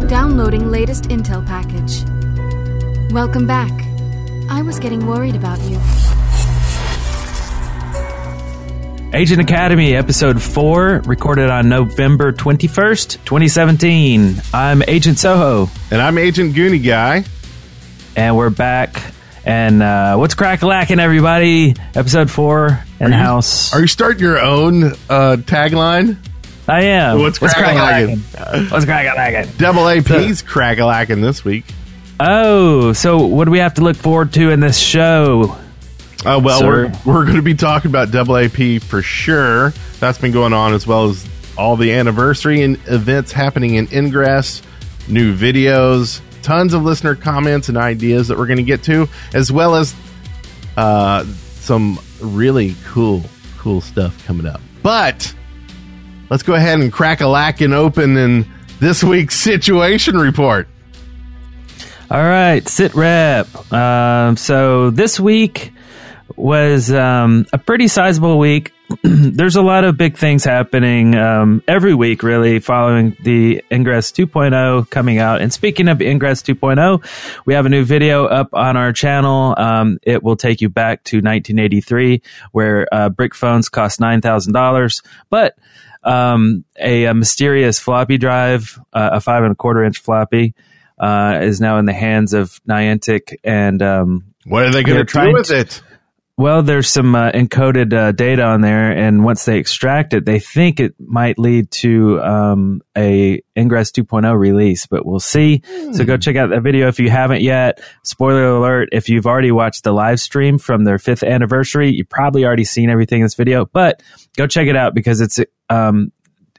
Downloading latest intel package. Welcome back. I was getting worried about you. Agent Academy, episode 4, recorded on November 21st, 2017. I'm Agent Soho. And I'm Agent Goonie Guy. And we're back. And uh, what's crack lacking, everybody? Episode 4 in the house. Are you starting your own uh, tagline? I am. What's, what's crack lacking? what's crack lacking? Double AP's so, crack lacking this week. Oh, so what do we have to look forward to in this show? Oh, well, Sir? we're, we're going to be talking about Double AP for sure. That's been going on as well as all the anniversary and events happening in Ingress, new videos, tons of listener comments and ideas that we're going to get to, as well as uh, some really cool, cool stuff coming up. But let's go ahead and crack a lack and open in this week's situation report. All right, sit rep. Um, so this week was um, a pretty sizable week. There's a lot of big things happening um, every week, really, following the Ingress 2.0 coming out. And speaking of Ingress 2.0, we have a new video up on our channel. Um, it will take you back to 1983, where uh, brick phones cost $9,000. But um, a, a, mysterious floppy drive, uh, a five and a quarter inch floppy, uh, is now in the hands of Niantic. And um, what are they going to do with it? Well, there's some uh, encoded uh, data on there, and once they extract it, they think it might lead to um, a Ingress 2.0 release, but we'll see. Mm. So go hmm. check out that video if you haven't yet. Spoiler alert: if you've already watched the live stream from their fifth anniversary, you've probably already seen everything in this video. But go check it out because it's um,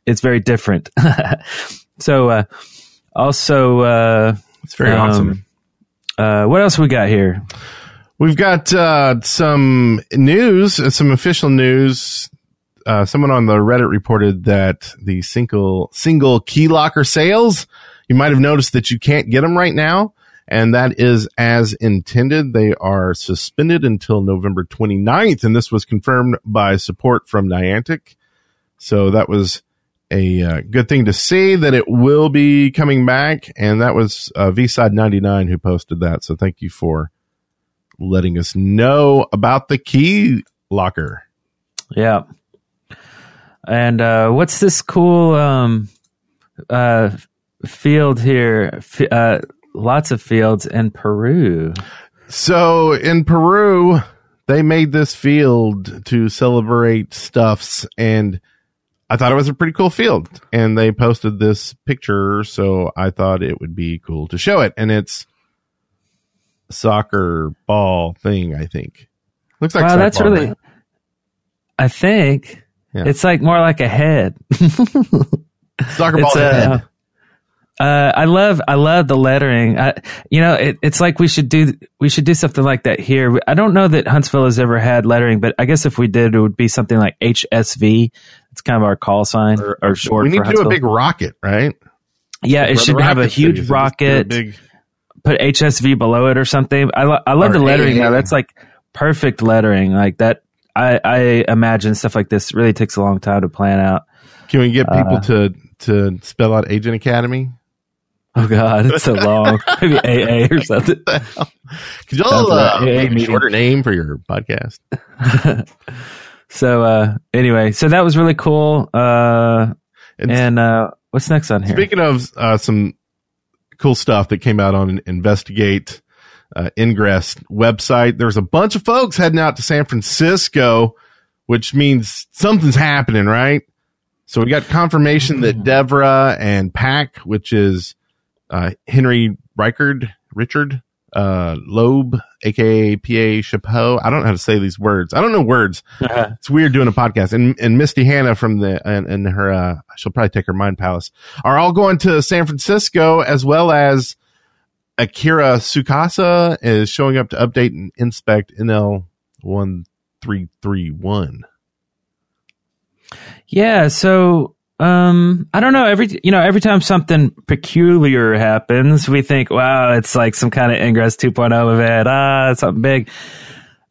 it's very different. so uh, also, uh, it's very um, awesome. Uh, what else we got here? We've got uh, some news, uh, some official news. Uh, someone on the Reddit reported that the single single key locker sales, you might have noticed that you can't get them right now, and that is as intended. They are suspended until November 29th, and this was confirmed by support from Niantic. So that was a uh, good thing to see that it will be coming back, and that was uh, VSide99 who posted that. So thank you for letting us know about the key locker. Yeah. And uh, what's this cool um, uh, field here? F- uh, lots of fields in Peru. So in Peru, they made this field to celebrate stuffs, and I thought it was a pretty cool field. And they posted this picture, so I thought it would be cool to show it. And it's soccer ball thing. I think looks like wow. That's ball, really. Right? I think yeah. it's like more like a head. soccer ball head. Uh, I love I love the lettering. I, you know, it, it's like we should do we should do something like that here. I don't know that Huntsville has ever had lettering, but I guess if we did, it would be something like HSV. It's kind of our call sign or, or short. We need to do a big rocket, right? Yeah, it should have a huge rocket. Big put HSV below it or something. I, lo- I love or the lettering now. That's like perfect lettering. Like that. I, I imagine stuff like this really takes a long time to plan out. Can we get people uh, to to spell out Agent Academy? Oh God, it's so long. Maybe AA or something. Could y'all uh, a shorter name for your podcast? so uh, anyway, so that was really cool. Uh, and, and uh, what's next on here? Speaking of uh, some cool stuff that came out on Investigate uh, Ingress website. There's a bunch of folks heading out to San Francisco, which means something's happening, right? So we got confirmation that Devra and Pack, which is uh, Henry Reichard, Richard, uh, Loeb, aka PA Chapeau. I don't know how to say these words. I don't know words. Uh-huh. It's weird doing a podcast. And and Misty Hannah from the and, and her uh, she'll probably take her Mind Palace are all going to San Francisco as well as Akira Tsukasa is showing up to update and inspect NL one three three one. Yeah, so um, I don't know. Every you know, every time something peculiar happens, we think, "Wow, it's like some kind of Ingress 2.0 event." Ah, something big.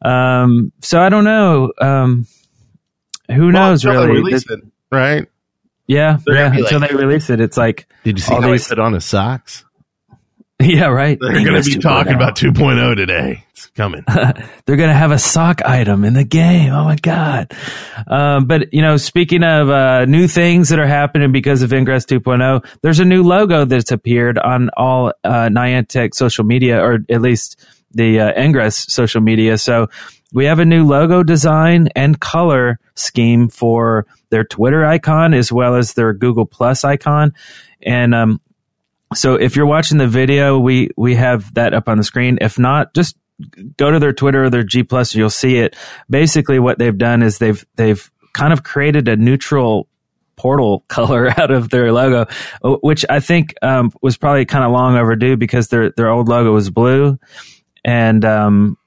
Um, so I don't know. Um, who well, knows really? It, right? Yeah, They're yeah. gonna Until like- they release it, it's like, Did you see All how these- he put on his socks? yeah, right. They're going to be 2.0. talking about 2.0 today. Coming. They're going to have a sock item in the game. Oh my god! Um, but you know, speaking of uh, new things that are happening because of Ingress 2.0, there's a new logo that's appeared on all uh, Niantic social media, or at least the uh, Ingress social media. So we have a new logo design and color scheme for their Twitter icon as well as their Google Plus icon, and um, so if you're watching the video, we we have that up on the screen. If not, just go to their Twitter or their G Plus, you'll see it. Basically, what they've done is they've they've kind of created a neutral portal color out of their logo, uh, which I think um, was probably kind of long overdue because their their old logo was blue, and um,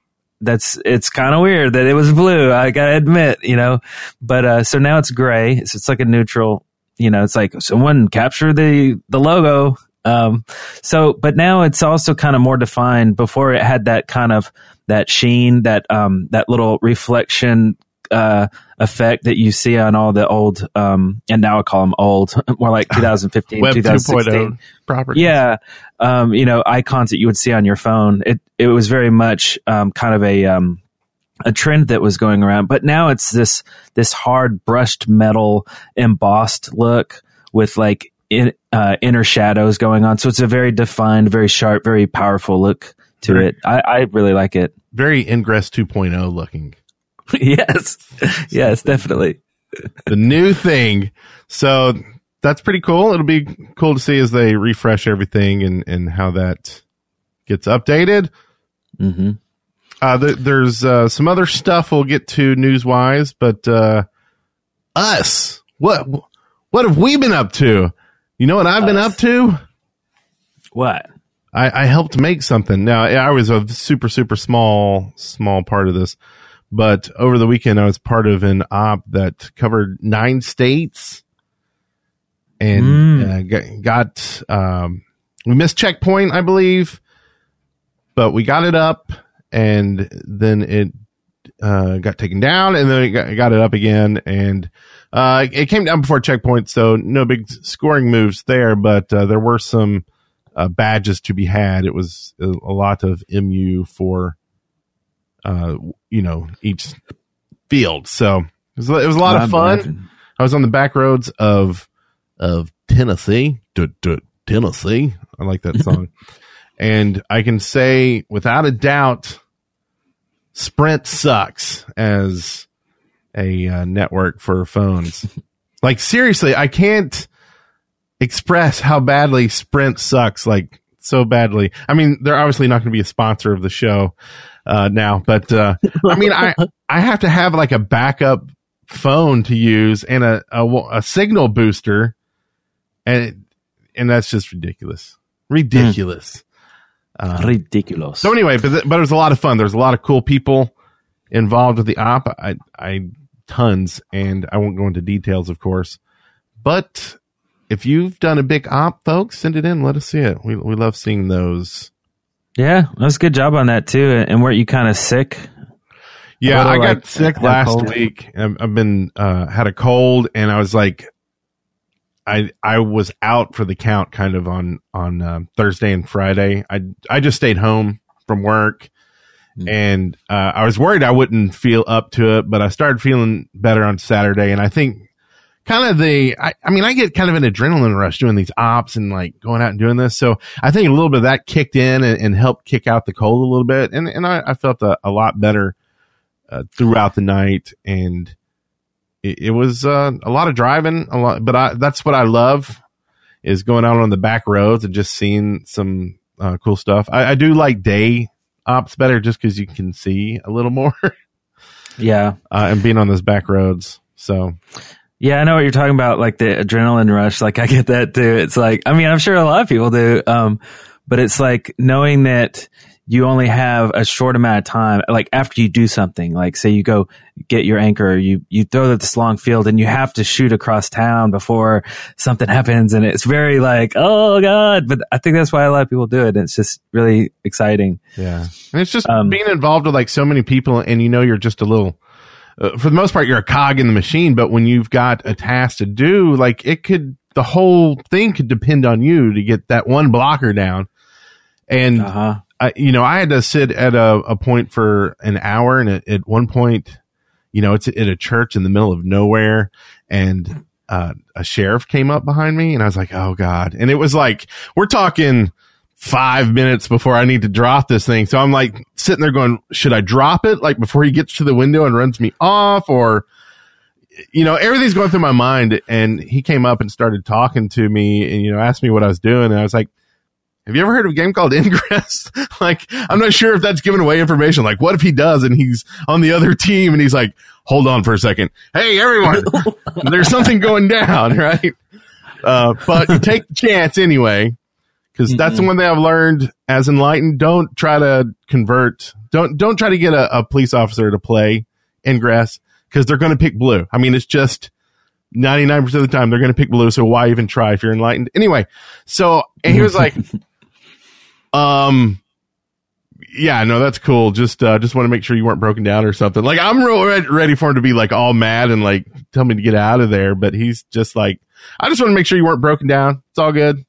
that's it's kind of weird that it was blue. I gotta admit, you know, but uh, so now it's gray. It's, it's like a neutral. You know, it's like someone captured the the logo. Um, so, but now it's also kind of more defined. Before it had that kind of that sheen, that um, that little reflection uh, effect that you see on all the old, um, and now I call them old, more like 2015, Web 2016 properties. yeah um, you know icons that you would see on your phone it it was very much um, kind of a um, a trend that was going around but now it's this this hard brushed metal embossed look with like in, uh, inner shadows going on so it's a very defined very sharp very powerful look to Very- it I, I really like it Very Ingress 2.0 looking. yes yes definitely the new thing. So that's pretty cool. It'll be cool to see as they refresh everything and, and how that gets updated. hmm Uh, th- there's uh, some other stuff we'll get to news wise, but uh, us, what what have we been up to? You know what I've been up to? what I, I helped make something. Now I was a super super small small part of this, but over the weekend I was part of an op that covered nine states, and Mm. uh, got, got um, we missed checkpoint I believe, but we got it up, and then it uh, got taken down, and then it got, got it up again, and uh, it came down before checkpoint, so no big scoring moves there, but uh, there were some uh, badges to be had. It was a, lot of mu for, uh, you know, each field. So it was, it was a lot of I'm fun. laughing. I was on the back roads of of Tennessee, Tennessee. I like that song, and I can say without a doubt, Sprint sucks as a uh, network for phones. like seriously, I can't express how badly Sprint sucks. Like so badly. I mean, they're obviously not going to be a sponsor of the show uh, now, but uh, I mean, I I have to have like a backup phone to use and a a, a signal booster, and it, and that's just ridiculous, ridiculous. Uh, ridiculous so anyway, but th- but it was a lot of fun. There's a lot of cool people involved with the op. I I tons, and I won't go into details, of course. But if you've done a big op, folks, send it in. Let us see it. We we love seeing those. yeah that was a good job on that too and weren't you kind of sick Yeah, I got like, sick last cold? week. I've, I've been uh, had a cold, and I was like, I I was out for the count kind of on on uh, Thursday and Friday. I I just stayed home from work, Hmm. and uh, I was worried I wouldn't feel up to it, but I started feeling better on Saturday, and I think kind of the I, I mean I get kind of an adrenaline rush doing these ops and like going out and doing this, so I think a little bit of that kicked in and, and helped kick out the cold a little bit, and and I, I felt a, a lot better uh, throughout the night, and it, it was uh, a lot of driving, a lot. But I, that's what I love is going out on the back roads and just seeing some uh, cool stuff. I, I do like day ops better just because you can see a little more yeah uh, and being on those back roads. So Yeah, I know what you're talking about, like the adrenaline rush. Like I get that too. It's like, I mean, I'm sure a lot of people do. Um, but it's like knowing that you only have a short amount of time, like after you do something, like say you go get your anchor, you, you throw this long field and you have to shoot across town before something happens. And it's very like, oh God. But I think that's why a lot of people do it. It's just really exciting. yeah, and it's just Um, being involved with like so many people, and you know you're just a little uh, for the most part, you're a cog in the machine. But when you've got a task to do, like it could, the whole thing could depend on you to get that one blocker down. And Uh-huh. I, you know, I had to sit at a, a point for an hour, and at, at one point, you know, it's at a church in the middle of nowhere, and uh, a sheriff came up behind me, and I was like, "Oh God!" And it was like we're talking five minutes before I need to drop this thing, so I'm like sitting there going, "Should I drop it like before he gets to the window and runs me off, or?" You know, everything's going through my mind, and he came up and started talking to me, and you know, asked me what I was doing, and I was like, have you ever heard of a game called Ingress? like, I'm not sure if that's giving away information. Like, what if he does and he's on the other team and he's like, hold on for a second. Hey, everyone, there's something going down, right? Uh, but take the chance anyway, because that's the one thing I've learned as enlightened. Don't try to convert. Don't, don't try to get a, a police officer to play Ingress because they're going to pick blue. I mean, it's just, 99% of the time they're going to pick blue. So why even try if you're enlightened? Anyway, so, and he was like, um, yeah, no, that's cool. Just, uh, just want to make sure you weren't broken down or something. Like I'm real ready, ready for him to be like all mad and like tell me to get out of there. But he's just like, I just want to make sure you weren't broken down. It's all good.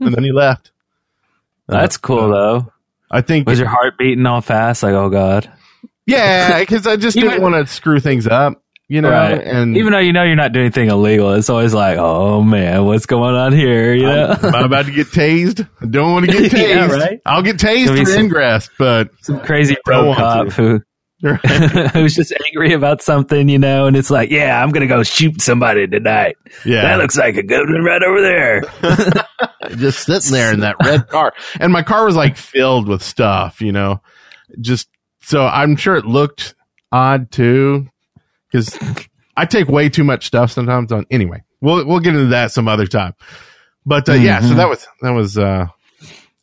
And then he left. That's cool though. I think, Was your heart beating all fast? Like, oh god. yeah, because I just didn't want to screw things up, you know, Right. and Even though you know you're not doing anything illegal, it's always like, oh man, what's going on here? You know, I'm, I'm about to get tased. I don't want to get tased. Yeah, right. I'll get tased be some- ingress, but some crazy pro cop who who's just angry about something, you know, and it's like, yeah, I'm gonna go shoot somebody tonight. yeah, That looks like a good one right over there. just sitting there in that red car. And my car was like filled with stuff, you know, just so I'm sure it looked odd too, because I take way too much stuff sometimes on, anyway, we'll, we'll get into that some other time. But, uh, yeah, so Mhm. that was, that was, uh,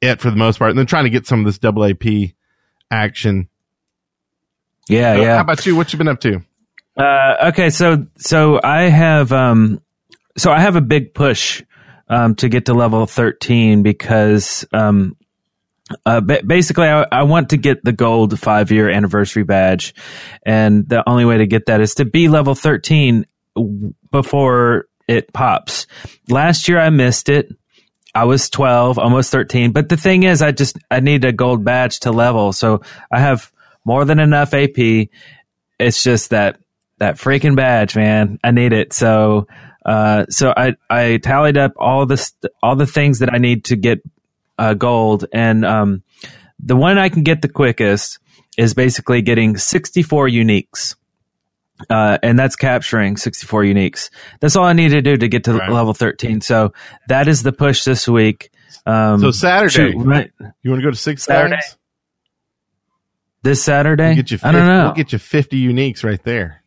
it for the most part. And then trying to get some of this double AP action. Yeah, Uh, yeah. How about you? What you been up to? Uh, okay, so so I have um, so I have a big push um, to get to level thirteen because um, uh, ba- basically I, I want to get the gold five year anniversary badge, and the only way to get that is to be level thirteen before it pops. Last year I missed it. I was 12, almost 13. But the thing is, I just, I need a gold badge to level. So I have more than enough AP. It's just that, that freaking badge, man. I need it. So, uh, so I, I tallied up all the, all the things that I need to get, uh, gold. And, um, the one I can get the quickest is basically getting 64 uniques. Uh, and that's capturing 64 uniques. That's all I need to do to get to Right. level 13. So that is the push this week. Um, So Saturday, shoot, right, you want to go to Six Saturday? This Saturday? We'll get you 50, I don't know. We'll get you 50 uniques right there.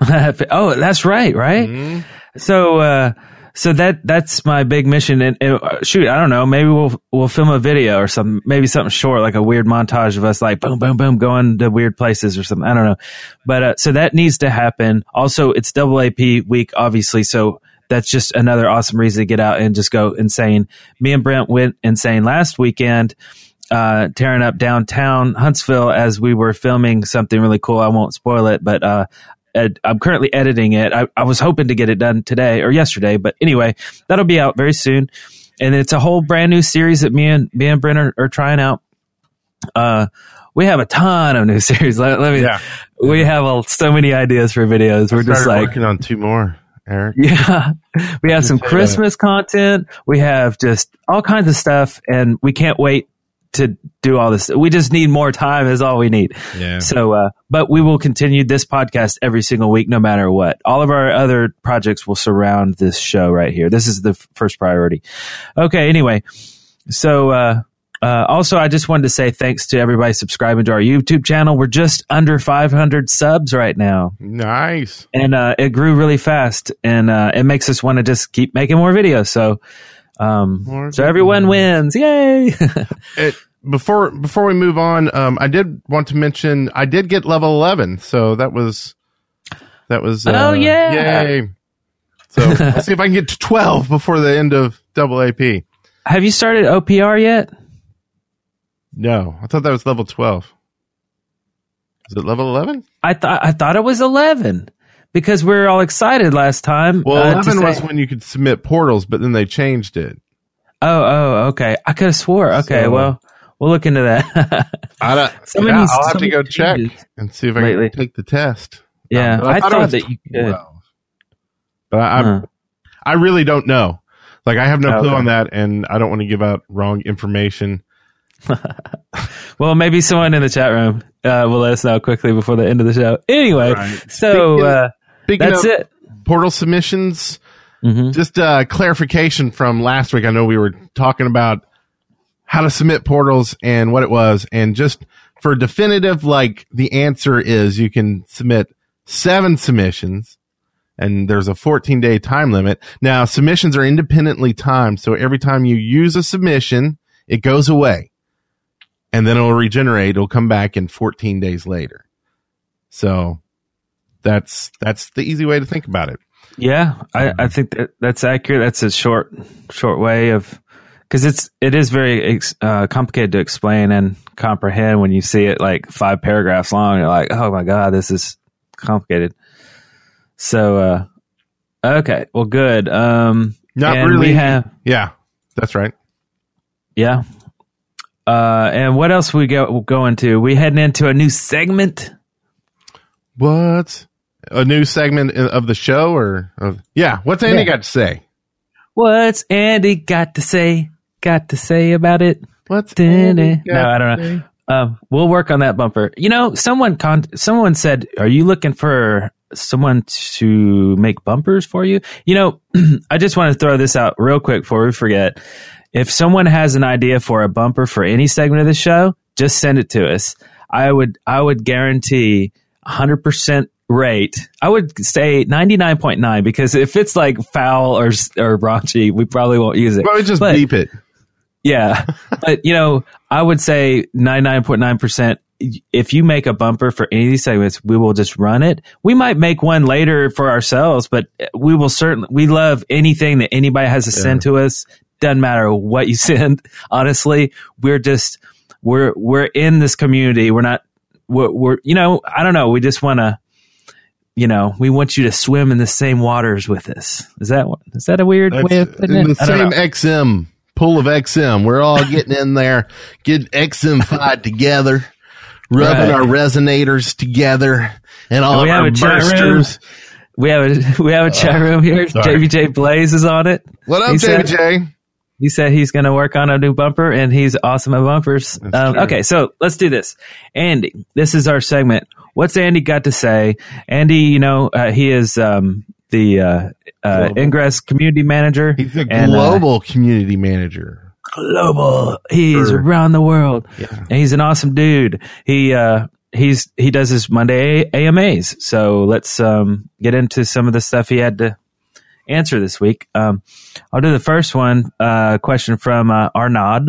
oh, that's right, right? Mhm. So, uh, so that that's my big mission. And, and uh, shoot, I don't know. Maybe we'll we'll film a video or something. Maybe something short, like a weird montage of us, like boom, boom, boom, going to weird places or something. I don't know. But uh, so that needs to happen. Also, it's double AP week, obviously. So that's just another awesome reason to get out and just go insane. Me and Brent went insane last weekend. Uh, tearing up downtown Huntsville as we were filming something really cool. I won't spoil it, but uh, ed- I'm currently editing it. I, I was hoping to get it done today or yesterday, but anyway, that'll be out very soon. And it's a whole brand new series that me and me and Brent are, are trying out. Uh, we have a ton of new series. Let, let me. Yeah. We have uh, so many ideas for videos. We're just like, working on two more, Eric. yeah, we have some Christmas content. We have just all kinds of stuff, and we can't wait to do all this. We just need more time. Is all we need. Yeah. So, uh, but we will continue this podcast every single week, no matter what. All of our other projects will surround this show right here. This is the f- first priority. Okay. Anyway, so, uh, uh, also, I just wanted to say thanks to everybody subscribing to our YouTube channel. We're just under 500 subs right now, Nice. and uh, it grew really fast, and uh, it makes us want to just keep making more videos. So, um, so everyone wins! Yay! It, before before we move on, um, I did want to mention I did get level eleven, so that was that was uh, Oh, yeah. yay. So let's see if I can get to twelve before the end of double AP. Have you started OPR yet? No, I thought that was level twelve. Is it level 11? I thought I thought it was eleven because we were all excited last time. Well, uh, to 11 was when you could submit portals, but then they changed it. oh oh okay. I could have swore. Okay, So- well we'll look into that. I don't, So yeah, many- I'll have to go check and see if I lately. can take the test. yeah, Um, but I, it thought that you could. 12. But I, Huh. I really don't know. Like I have no clue Okay. on that, and I don't want to give out wrong information. Well, maybe someone in the chat room uh, will let us know quickly before the end of the show. Anyway, Right. so Speaking- uh, Speaking that's it. portal submissions, hmm just uh, clarification from last week. I know we were talking about how to submit portals and what it was, and just for definitive, like the answer is you can submit seven submissions, and there's a 14 day time limit. Now submissions are independently timed, so every time you use a submission, it goes away, and then it'll regenerate. It'll come back in 14 days later. So that's that's the easy way to think about it. Yeah, I, I think that that's accurate. That's a short, short way of because it's it is very ex, uh, complicated to explain and comprehend when you see it like five paragraphs long. You're like, oh my god, this is complicated. So, uh, okay, well, good. Um, Not and really. We have Yeah, that's right. yeah. Uh, and what else we go go into? We heading into a new segment. What? A new segment of the show, or of, yeah? What's Andy Yeah. got to say? What's Andy got to say? Got to say about it? What's Andy No, I don't know. Um, we'll work on that bumper. You know, someone con- someone said, "Are you looking for someone to make bumpers for you?" You know, I just want to throw this out real quick before we forget. If someone has an idea for a bumper for any segment of the show, just send it to us. I would I would guarantee 100% rate. I would say 99.9 because if it's like foul or or raunchy, we probably won't use it. We just But- beep it? yeah. but, you know, I would say 99.9%. If you make a bumper for any of these segments, we will just run it. We might make one later for ourselves, but we will certainly, we love anything that anybody has to send to us. Doesn't matter what you send. Honestly, we're just, we're, we're in this community. We're not, we're, we're you know, I don't know. We just want to, you know, we want you to swim in the same waters with us. Is that, is that a weird That's way of putting in it? the same. XM pool of XM. We're all getting in there, get XM fied together, rubbing Right. our resonators together, and all And we of have our bursters. We have a we have a chat room here. Sorry. JBJ Blaze is on it. What up, He said- JJ? He said he's going to work on a new bumper, and he's awesome at bumpers. Um, okay, so let's do this. Andy, this is our segment. What's Andy got to say? Andy, you know uh, he is um, the uh, uh, Ingress community manager. He's a and, uh, global community manager. global. He's Sure. around the world. Yeah. And he's an awesome dude. He uh he's he does his Monday AMAs. So let's um get into some of the stuff he had to answer this week. Um I'll do the first one uh question from uh, Arnaud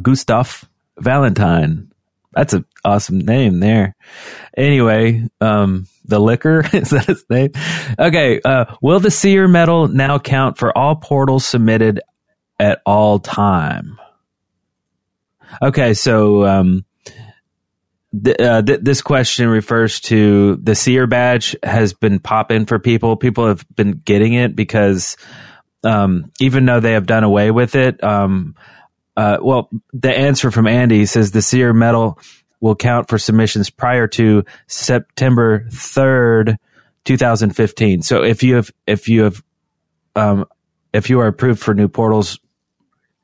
Gustav Valentine. That's an awesome name there. Anyway, um the liquor is that his name? Okay, uh will the seer medal now count for all portals submitted at all time. Okay, so um, th- uh, th- this question refers to the seer badge has been popping for people. People have been getting it because um, even though they have done away with it, um, uh, well, the answer from Andy says the seer medal will count for submissions prior to September third, two thousand fifteen. So if you have if you have um, if you are approved for new portals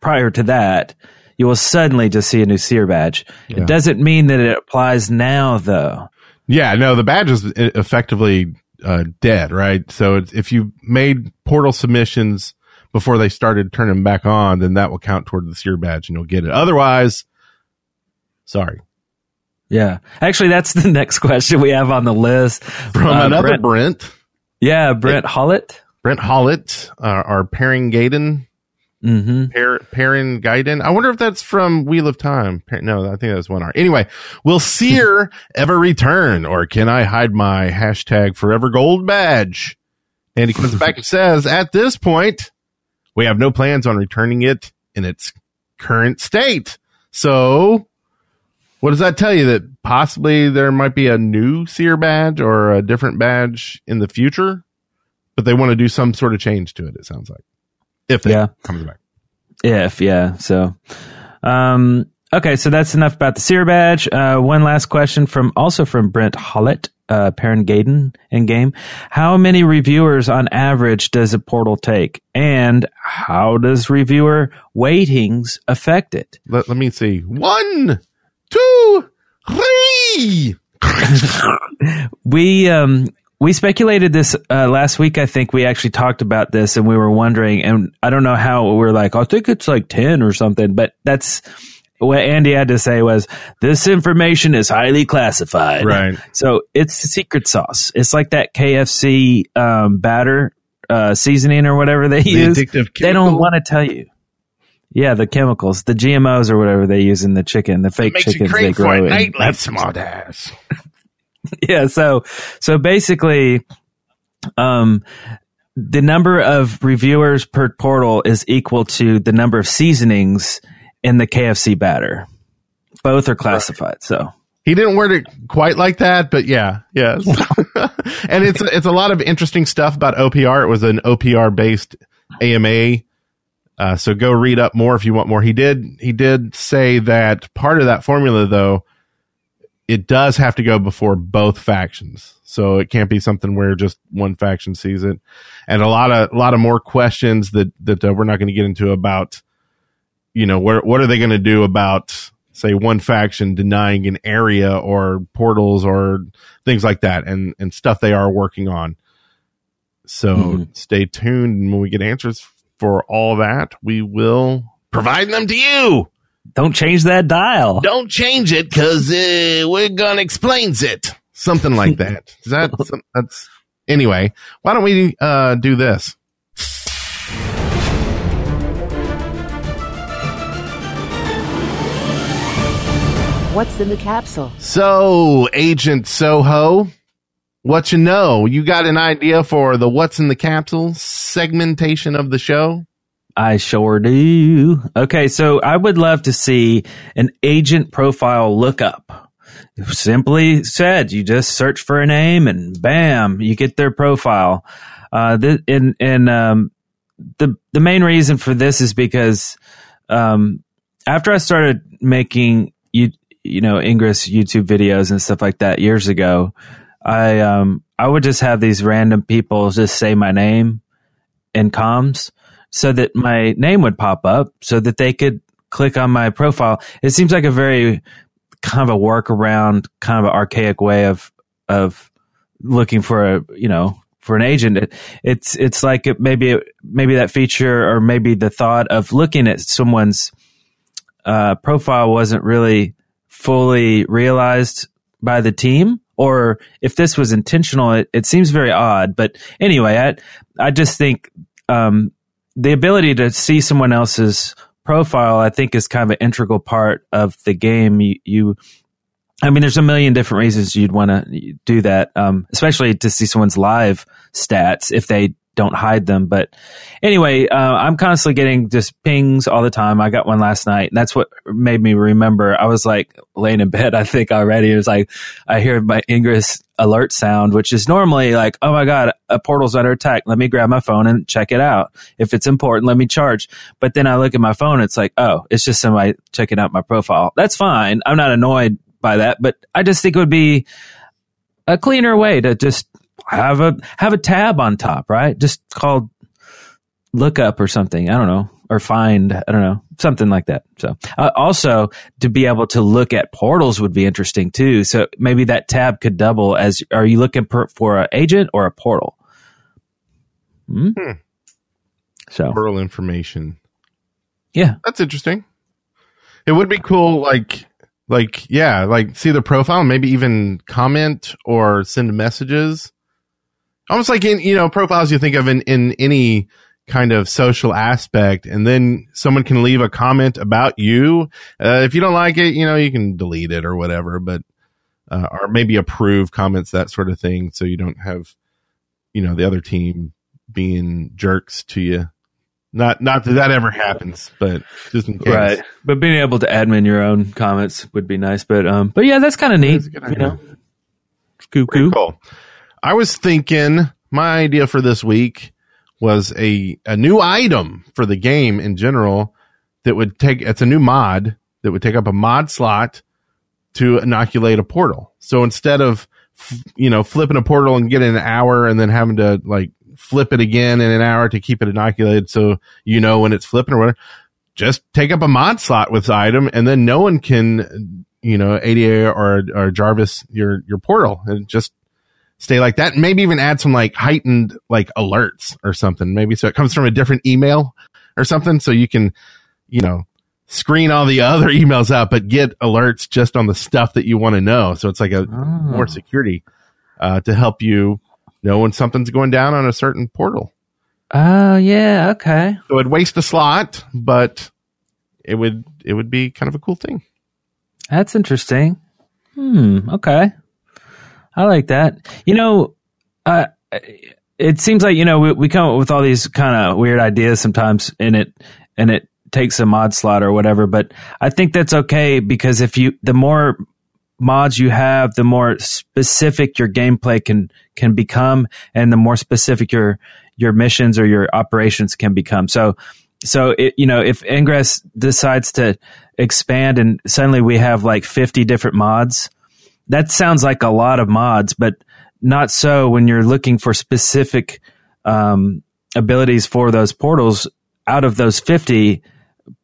prior to that, you will suddenly just see a new seer badge. Yeah. It doesn't mean that it applies now, though. Yeah, no, the badge is e- effectively uh, dead, right? So it's, if you made portal submissions before they started turning back on, then that will count toward the seer badge and you'll get it. Otherwise, sorry. Yeah, actually, that's the next question we have on the list From Uh, another Brent, Brent, yeah, Brent Hollett. Brent Hollett, uh, our pairing Gaiden, Mm-hmm. Perrin Gaiden. I wonder if that's from Wheel of Time. Par- No, I think that's one R. Anyway, will Seer ever return or can I hide my hashtag forever gold badge? And he comes back and says, at this point, we have no plans on returning it in its current state. So What does that tell you? That possibly there might be a new seer badge or a different badge in the future, but they want to do some sort of change to it. It sounds like if it Yeah. comes back. If yeah, so um, okay, so that's enough about the Seer badge. Uh, one last question from also from Brent Hollett, uh, Perrin Gaden in game. How many reviewers on average does a portal take, and how does reviewer weightings affect it? Let, let me see. One, two, three. We um we speculated this uh, last week. I think we actually talked about this, and we were wondering, and I don't know how we are like. I think it's like ten or something, but that's what Andy had to say was this information is highly classified. Right. So it's the secret sauce. It's like that KFC um, batter uh, seasoning or whatever they use. They don't want to tell you. Yeah, the chemicals, the GMOs or whatever they use in the chicken, the fake Makes chickens they crave for grow. it in. That's- smart ass. yeah so so basically um the number of reviewers per portal is equal to the number of seasonings in the KFC batter both are classified so He didn't word it quite like that, but yeah, yes. and it's it's a lot of interesting stuff about OPR. It was an OPR based AMA. Uh, so go read up more if you want more. He did he did say that part of that formula though, it does have to go before both factions. So it can't be something where just one faction sees it. And a lot of a lot of more questions that that uh, we're not going to get into about you know, where, what are they going to do about, say, one faction denying an area or portals or things like that and, and stuff they are working on. So Mhm. stay tuned. And when we get answers for all that, we will provide them to you. don't change that dial Don't change it because uh, we're going to explains it. Something like that. Is that, some, that's, anyway, why don't we uh, do this? What's in the capsule? So, Agent Soho, what you know? You got an idea for the What's in the Capsule segmentation of the show? I sure do okay so I would love to see an agent profile lookup simply said you just search for a name and bam you get their profile uh th- and and um the the main reason for this is because um after I started making you you know Ingress YouTube videos and stuff like that years ago I um I would just have these random people just say my name in comms so that my name would pop up so that they could click on my profile. It seems like a very kind of a workaround, kind of an archaic way of of looking for a you know for an agent. It, it's it's like it, maybe maybe that feature or maybe the thought of looking at someone's uh, profile wasn't really fully realized by the team. Or if this was intentional, it, it seems very odd. But anyway, I I just think um, the ability to see someone else's profile, I think, is kind of an integral part of the game. You, you I mean, there's a million different reasons you'd want to do that, um, especially to see someone's live stats if they don't hide them. But anyway, uh, I'm constantly getting just pings all the time. I got one last night, and that's what made me remember. I was like laying in bed, I think already. It was like I hear my Ingress alert sound, which is normally like, oh my god, a portal's under attack. Let me grab my phone and check it out. If it's important, let me charge. But then I look at my phone, it's like, oh, it's just somebody checking out my profile. That's fine. I'm not annoyed by that, but I just think it would be a cleaner way to just have a have a tab on top, right? Just called lookup or something. I don't know, or find. I don't know, something like that. So, uh, also to be able to look at portals would be interesting too. So maybe that tab could double as. Are you looking per, for an agent or a portal? Hmm? Hmm. So portal information. yeah, That's interesting. It would be cool, like, like, yeah, like see the profile, maybe even comment or send messages. Almost like in, you know, profiles you think of in, in any kind of social aspect. And then someone can leave a comment about you. Uh, if you don't like it, you know, you can delete it or whatever, but, uh, or maybe approve comments, that sort of thing. So you don't have, you know, the other team being jerks to you Not not that that ever happens, but just in case. Right. But being able to admin your own comments would be nice. But um, but yeah, that's kind of neat. You know, cool, cool. I was thinking my idea for this week was a a new item for the game in general that would take it's a new mod that would take up a mod slot to inoculate a portal. So instead of you know flipping a portal and getting an hour and then having to like flip it again in an hour to keep it inoculated so you know when it's flipping or whatever, just take up a mod slot with the item and then no one can you know ADA or or Jarvis your your portal and just stay like that. Maybe even add some like heightened like alerts or something. Maybe so it comes from a different email or something, so you can you know screen all the other emails out, but get alerts just on the stuff that you want to know. So it's like a more security uh, to help you know when something's going down on a certain portal. Oh yeah, okay. So it'd waste a slot, but it would it would be kind of a cool thing. That's interesting. Hmm. Okay. I like that. You know, uh, it seems like you know we, we come up with all these kind of weird ideas sometimes, and it and it takes a mod slot or whatever. But I think that's okay because if you the more mods you have, the more specific your gameplay can can become, and the more specific your your missions or your operations can become. So, so it, you know, if Ingress decides to expand and suddenly we have like fifty different mods, that sounds like a lot of mods, but not so when you're looking for specific um, abilities for those portals. Out of those fifty,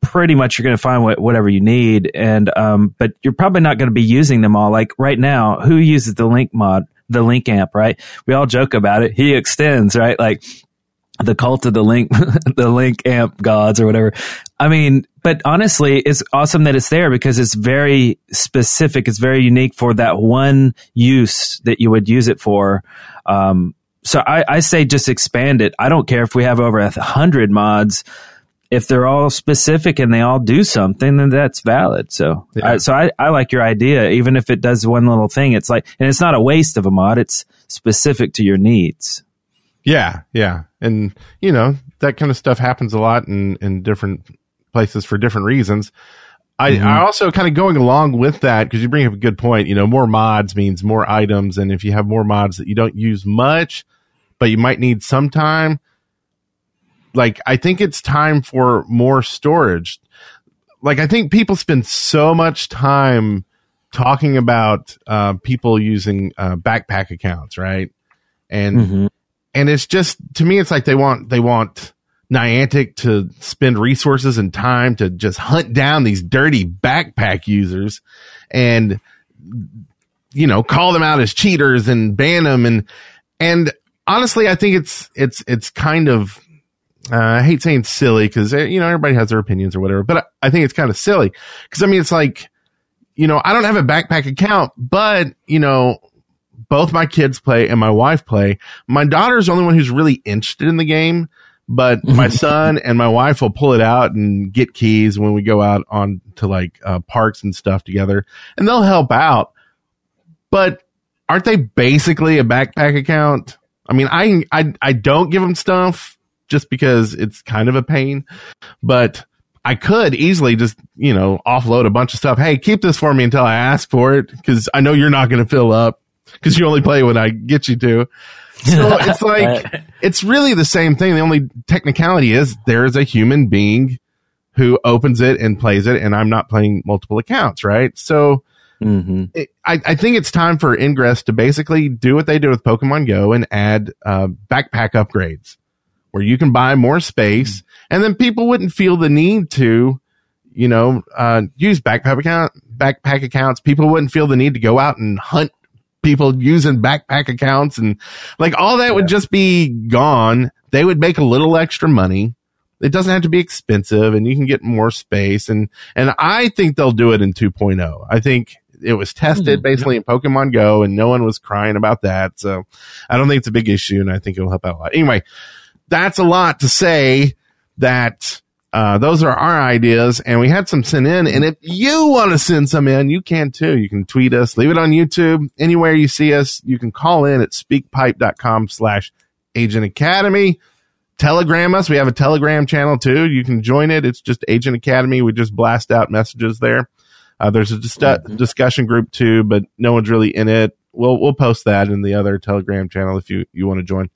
pretty much you're going to find what, whatever you need. And um but you're probably not going to be using them all. Like right now who uses the link mod the link amp right? We all joke about it. He extends right? Like the cult of the link the link amp gods or whatever i mean but honestly it's awesome that it's there because it's very specific it's very unique for that one use that you would use it for um so I, I say just expand it i don't care if we have over a hundred mods if they're all specific and they all do something, then that's valid. So, Yeah. I, so I, I like your idea, even if it does one little thing. It's like, and it's not a waste of a mod. It's specific to your needs. Yeah, yeah. And you know, that kind of stuff happens a lot in in different places for different reasons. I, I also kind of going along with that because you bring up a good point. You know, more mods means more items, and if you have more mods that you don't use much, but you might need some time, like I think it's time for more storage. Like I think people spend so much time talking about uh, people using uh, backpack accounts, right? And Mm-hmm. And it's just to me it's like they want they want Niantic to spend resources and time to just hunt down these dirty backpack users and you know call them out as cheaters and ban them. And and honestly I think it's it's it's kind of uh, I hate saying silly because you know everybody has their opinions or whatever, but I, I think it's kind of silly because I mean it's like you know I don't have a backpack account, but you know both my kids play and my wife play. My daughter's the only one who's really interested in the game, but my son and my wife will pull it out and get keys when we go out on to like uh, parks and stuff together, and they'll help out. But aren't they basically a backpack account? I mean, I I I don't give them stuff just because it's kind of a pain, but I could easily just you know offload a bunch of stuff. Hey, keep this for me until I ask for it because I know you're not going to fill up because you only play when I get you to. So it's like it's really the same thing. The only technicality is there is a human being who opens it and plays it, and I'm not playing multiple accounts, right? So Mm-hmm. it, I, I think it's time for Ingress to basically do what they do with Pokemon Go and add uh, backpack upgrades where you can buy more space and then people wouldn't feel the need to, you know, uh, use backpack account, backpack accounts. People wouldn't feel the need to go out and hunt people using backpack accounts and like all that would just be gone. They would make a little extra money. It doesn't have to be expensive and you can get more space. And, and I think they'll do it in 2.0. I think it was tested mm-hmm. basically in Pokemon Go and no one was crying about that. So I don't think it's a big issue and I think it'll help out a lot. Anyway, that's a lot to say that uh, those are our ideas and we had some sent in and if you want to send some in you can too you can tweet us leave it on youtube anywhere you see us you can call in at speakpipe.com slash agent academy telegram us. We have a telegram channel too. You can join it. It's just Agent Academy. We just blast out messages there. Uh, there's a dis- Mhm. discussion group too, but no one's really in it. We'll, we'll post that in the other telegram channel if you, you want to join.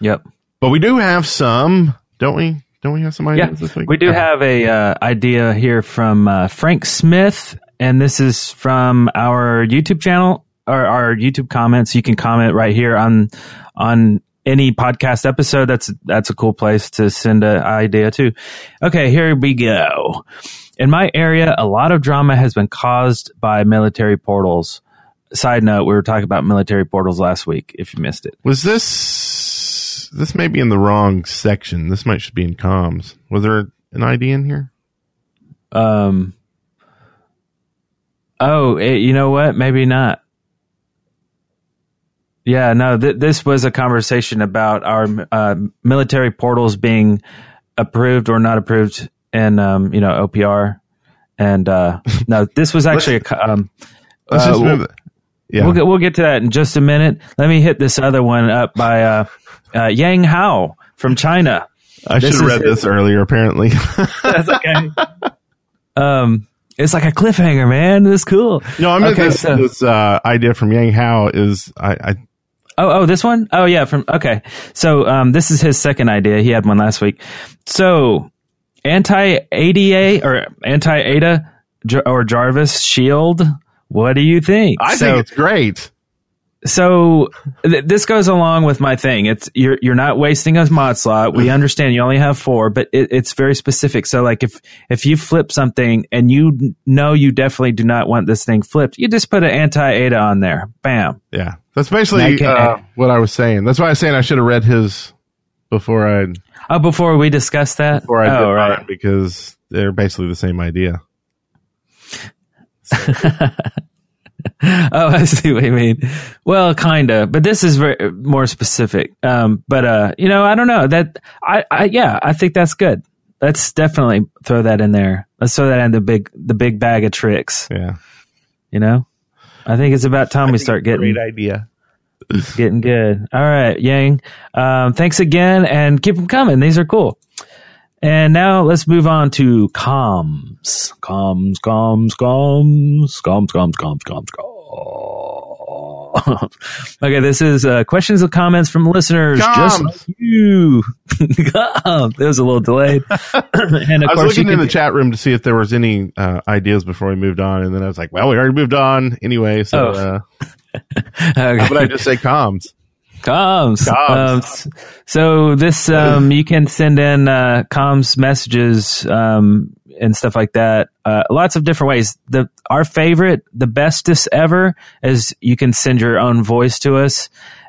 Yep. But we do have some, don't we? Don't we have some ideas Yeah, this week? We do Okay. have a uh, idea here from uh, Frank Smith, and this is from our YouTube channel or our YouTube comments. You can comment right here on on any podcast episode. That's that's a cool place to send an idea to. Okay, here we go. In my area, a lot of drama has been caused by military portals. Side note: We were talking about military portals last week. If you missed it, Was this, this may be in the wrong section. This might should be in comms. Was there an ID in here? Um. Oh, eh, you know what? Maybe not. Yeah, no. Th- this was a conversation about our uh, military portals being approved or not approved in, um, you know, OPR. And uh, no, this was actually a. Um, Let's uh, just move it. Yeah. We'll get we'll get to that in just a minute. Let me hit this other one up by uh, uh, Yang Hao from China. I should have read this earlier, apparently. That's okay. um, it's like a cliffhanger, man. This is cool. no, I mean, Okay, this, so- this uh, idea from Yang Hao is, I, I Oh, oh, this one? Oh, yeah. From okay. So, um, this is his second idea. He had one last week. So, anti ADA or anti ADA or Jarvis Shield. What do you think? I so, think it's great. So th- this goes along with my thing. It's you're you're not wasting a mod slot. We understand you only have four, but it, it's very specific. So like if if you flip something and you know you definitely do not want this thing flipped, you just put an anti ADA on there. Bam. Yeah. That's basically I can't- uh, what I was saying. That's why I was saying I should have read his before I Oh, before we discuss that. before I oh, did right. because they're basically the same idea. oh, I see what you mean. Well, kinda, but this is very more specific. Um, but uh, you know, I don't know that. I, I, yeah, I think that's good. Let's definitely throw that in there. Let's throw that in the big, the big bag of tricks. Yeah. You know, I think it's about time we start getting great idea. getting good. All right, Yang. Um, thanks again, and keep them coming. These are cool. And now let's move on to comms. Comms, comms, comms, comms, comms, comms, comms, comms. okay, this is uh, questions and comments from listeners just Comms. like you. Comms. it was a little delayed. and of I was course, looking in the chat room to see if there was any uh, ideas before we moved on, and then I was like, "Well, we already moved on anyway." So, Oh. uh, Okay. how about I just say comms? comms. Comms. Um, so this, um, you can send in uh, comms messages um, and stuff like that. Uh, lots of different ways. The our favorite, the bestest ever, is you can send your own voice to us.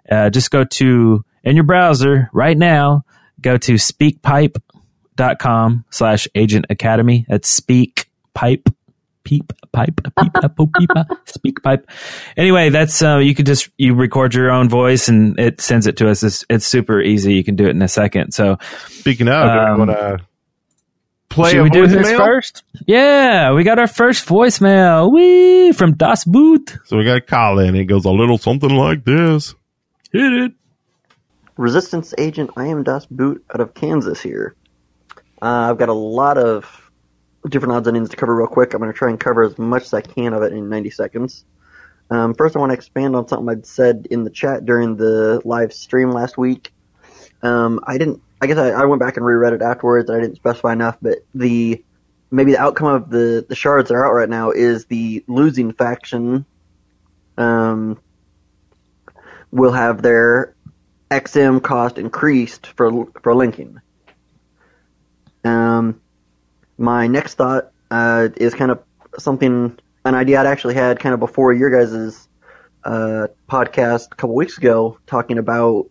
Uh, just go to in your browser right now. Go to speakpipe.com slash agent academy. That's speak pipe peep pipe peep peep, peep speak pipe anyway that's uh, you can just you record your own voice and it sends it to us it's, it's super easy you can do it in a second so Speaking of, Um, want to play should a we do this first yeah we got our first voicemail Wee, from das boot So we got a call in. It goes a little something like this. hit it Resistance Agent, I am Das Boot out of Kansas here. Uh, I've got a lot of different odds and ends to cover real quick. I'm going to try and cover as much as I can of it in 90 seconds. Um, first, I want to expand on something I'd said in the chat during the live stream last week. Um, I didn't, I guess I, I went back and reread it afterwards and I didn't specify enough, but the, maybe the outcome of the, the shards that are out right now is the losing faction, um, will have their XM cost increased for for linking. Um, my next thought uh, is kind of something, an idea I'd actually had kind of before your guys' uh, podcast a couple weeks ago, talking about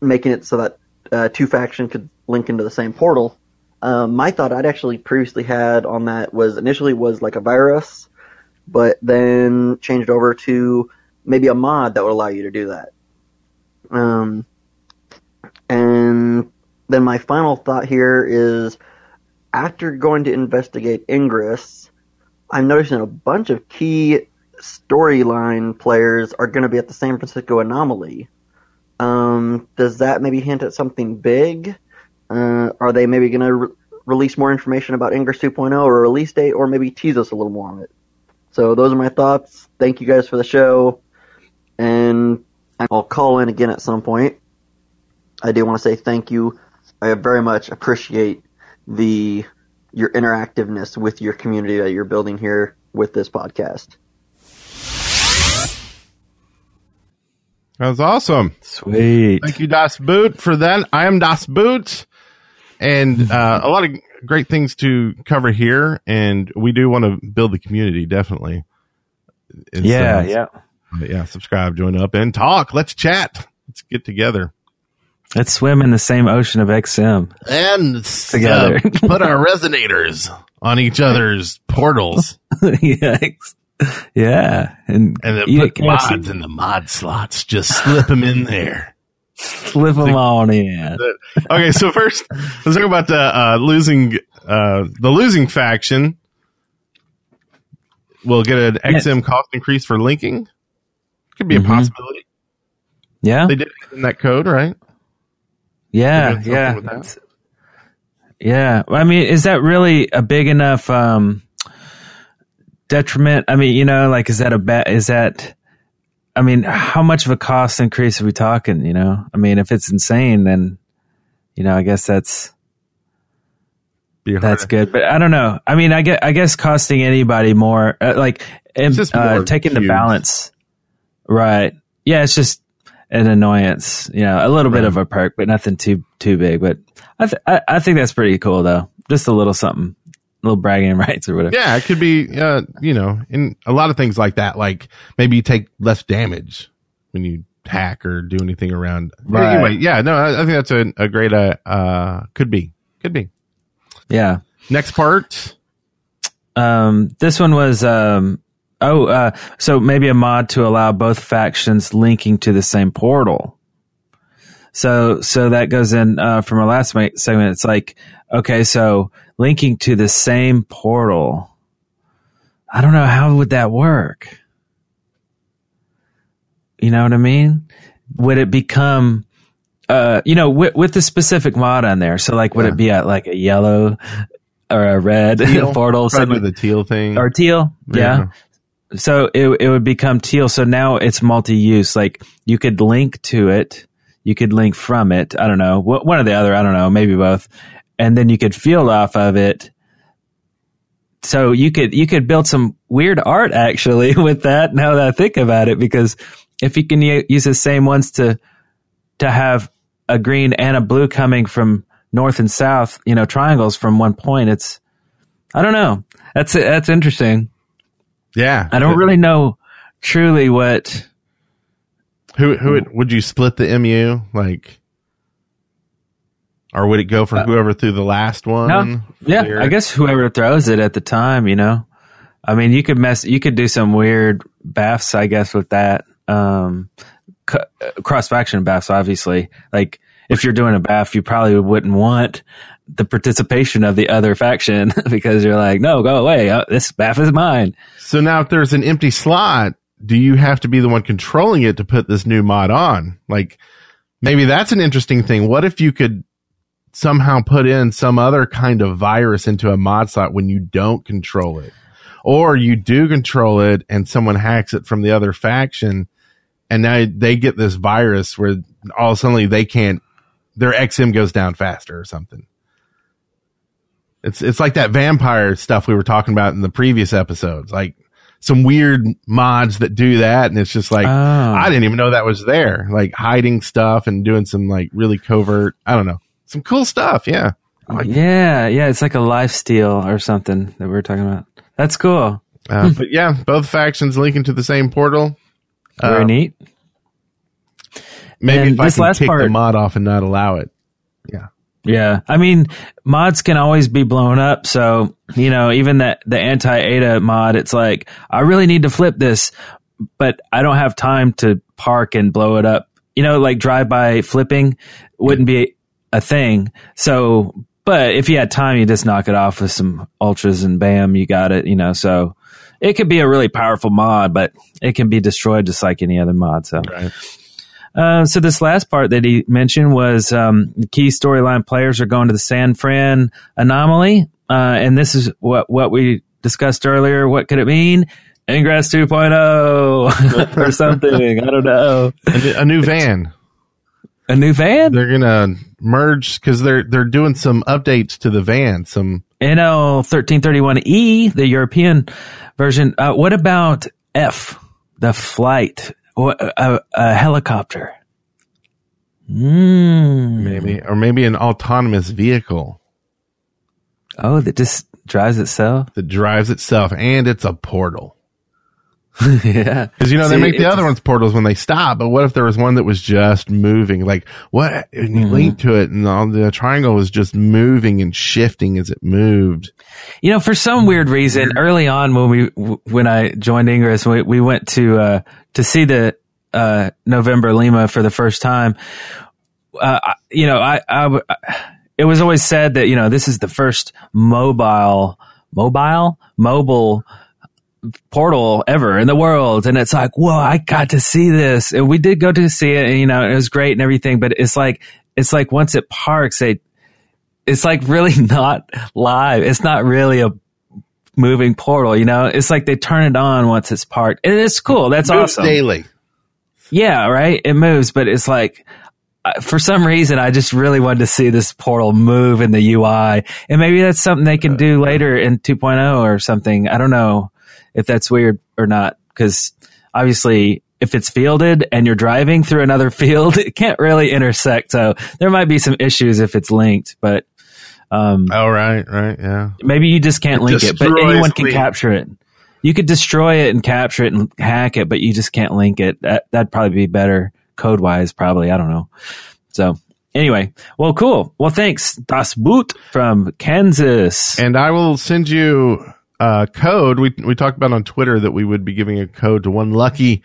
making it so that uh, two faction could link into the same portal. Um, my thought I'd actually previously had on that was initially was like a virus, but then changed over to maybe a mod that would allow you to do that. Um, and then my final thought here is after going to investigate Ingress, I'm noticing a bunch of key storyline players are going to be at the San Francisco Anomaly. Um, does that maybe hint at something big? Uh, are they maybe going to re- release more information about Ingress 2.0 or a release date, or maybe tease us a little more on it? So those are my thoughts. Thank you guys for the show, and I'll call in again at some point. I do want to say thank you. I very much appreciate the your interactiveness with your community that you're building here with this podcast. That was awesome. Sweet. Thank you, Das Boot, for that. I am Das Boot. And uh, a lot of great things to cover here. And we do want to build the community, definitely. And Yeah, so- yeah. but yeah, subscribe, join up, and talk. Let's chat. Let's get together. Let's swim in the same ocean of XM. And Together. uh, put our resonators on each other's portals. yeah. Yeah. And, And then put mods in the mod slots. Just slip them in there. Slip them on in. okay, so first let's talk about the uh, losing uh, the losing faction. We'll get an XM cost increase for linking. Could be a Mhm. possibility. Yeah. They did it in that code, right? Yeah. Yeah. Yeah. I mean, is that really a big enough, um, detriment? I mean, you know, like, is that a bad, is that, I mean, how much of a cost increase are we talking? You know, I mean, if it's insane, then, you know, I guess that's, that's good. But I don't know. I mean, I guess, I guess costing anybody more, uh, like, just uh, taking the balance. Right. Yeah. It's just an annoyance, you know, a little bit of a perk, but nothing too, too big. But I, th- I, I think that's pretty cool though. Just a little something, little bragging rights or whatever. Yeah, it could be, uh, you know, in a lot of things like that. Like maybe you take less damage when you hack or do anything around. Right. Anyway, yeah, no, I, I think that's a, a great, uh, uh, could be, could be. Yeah. Next part. Um, this one was, um, oh, uh, so maybe a mod to allow both factions linking to the same portal. So, so that goes in, uh, from our last segment. It's like, okay, so linking to the same portal. I don't know. How would that work? You know what I mean? Would it become, uh, you know, with, with the specific mod on there? So like, would Yeah. it be at like a yellow or a red Teal. portal? Probably the teal thing. or teal. Yeah. So it it would become teal. So now it's multi-use. Like you could link to it, you could link from it. I don't know, one or the other. I don't know, maybe both. And then you could field off of it. So you could you could build some weird art actually with that. Now that I think about it, because if you can use the same ones to to have a green and a blue coming from north and south, you know, triangles from one point, it's I don't know. That's that's interesting. Yeah. I don't really know truly what. Who who would you split the mu like, or would it go for whoever threw the last one? Uh, No, yeah? I guess whoever throws it at the time, you know. I mean, you could mess, you could do some weird BAFs, I guess, with that. Um, cross faction BAFs, obviously. Like if you're doing a BAF, you probably wouldn't want the participation of the other faction because you're like, no, go away. Uh, this BAF is mine. So now, if there's an empty slot, do you have to be the one controlling it to put this new mod on? Like, maybe that's an interesting thing. What if you could somehow put in some other kind of virus into a mod slot when you don't control it? Or you do control it and someone hacks it from the other faction and now they get this virus where all suddenly they can't, their XM goes down faster or something. It's it's like that vampire stuff we were talking about in the previous episodes, like some weird mods that do that, and it's just like Oh. I didn't even know that was there, like hiding stuff and doing some like really covert, I don't know, some cool stuff. Yeah, like Yeah, yeah, it's like a life steal or something that we were talking about. That's cool. Uh, but yeah, both factions linking to the same portal. Very Uh, neat. Maybe And if I can last kick the part- mod off and not allow it. Yeah. Yeah. I mean, mods can always be blown up. So, you know, even that the anti ADA mod, it's like, I really need to flip this, but I don't have time to park and blow it up. You know, like drive by flipping wouldn't be a thing. So, but if you had time, you just knock it off with some ultras and bam, you got it, you know, so it could be a really powerful mod, but it can be destroyed just like any other mod. So, Right. Uh, so this last part that he mentioned was um, key storyline players are going to the San Fran anomaly, uh, and this is what what we discussed earlier. What could it mean? Ingress 2.0 or something. I don't know. A, a new van. A new van? They're gonna merge because they're they're doing some updates to the van. Some NL 1331E, the European version. Uh, what about F, the flight, What- a, a helicopter? Mm. maybe or maybe an autonomous vehicle Oh, that just drives itself? that drives itself and it's a portal. yeah. Because you know they make the other ones portals when they stop, but what if there was one that was just moving? Like what? And you Mm-hmm. link to it, and all the triangle was just moving and shifting as it moved. You know, for some weird reason, early on when we when I joined Ingress, we, we went to uh, to see the uh, November Lima for the first time. Uh, I- you know, i i it was always said that you know this is the first mobile mobile mobile portal ever in the world and it's like whoa i got to see this and we did go to see it and you know it was great and everything but it's like it's like once it parks they it's like really not live. It's not really a moving portal, you know? It's like they turn it on once it's parked. And it's cool. That's Moves awesome. daily. Yeah, right? It moves, but it's like, uh, for some reason, I just really wanted to see this portal move in the UI. And maybe that's something they can do later in 2.0 or something. I don't know if that's weird or not, because obviously, if it's fielded and you're driving through another field, it can't really intersect. So there might be some issues if it's linked, but um, Oh right, right, yeah. maybe you just can't It link it, but anyone can the- capture it. You could destroy it and capture it and hack it, but you just can't link it. That, that'd probably be better code wise, probably. I don't know. So anyway, well, cool. Well, thanks. Das Boot from Kansas. And I will send you a code. We we talked about on Twitter that we would be giving a code to one lucky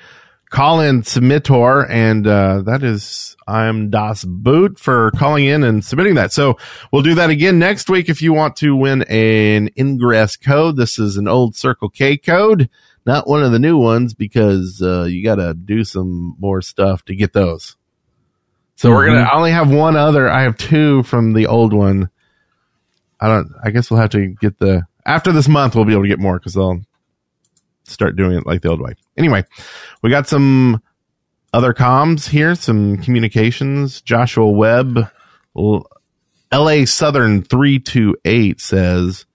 call-in submitter, and uh, that is I'm Das Boot for calling in and submitting that. So we'll do that again next week if you want to win an ingress code. This is an old Circle K code, not one of the new ones because uh, you got to do some more stuff to get those. So we're gonna. I only have one other. I have two from the old one. I don't. I guess we'll have to get the after this month. We'll be able to get more because they'll start doing it like the old way. Anyway, we got some other comms here, some communications. Joshua Webb, L.A. Southern three two eight says,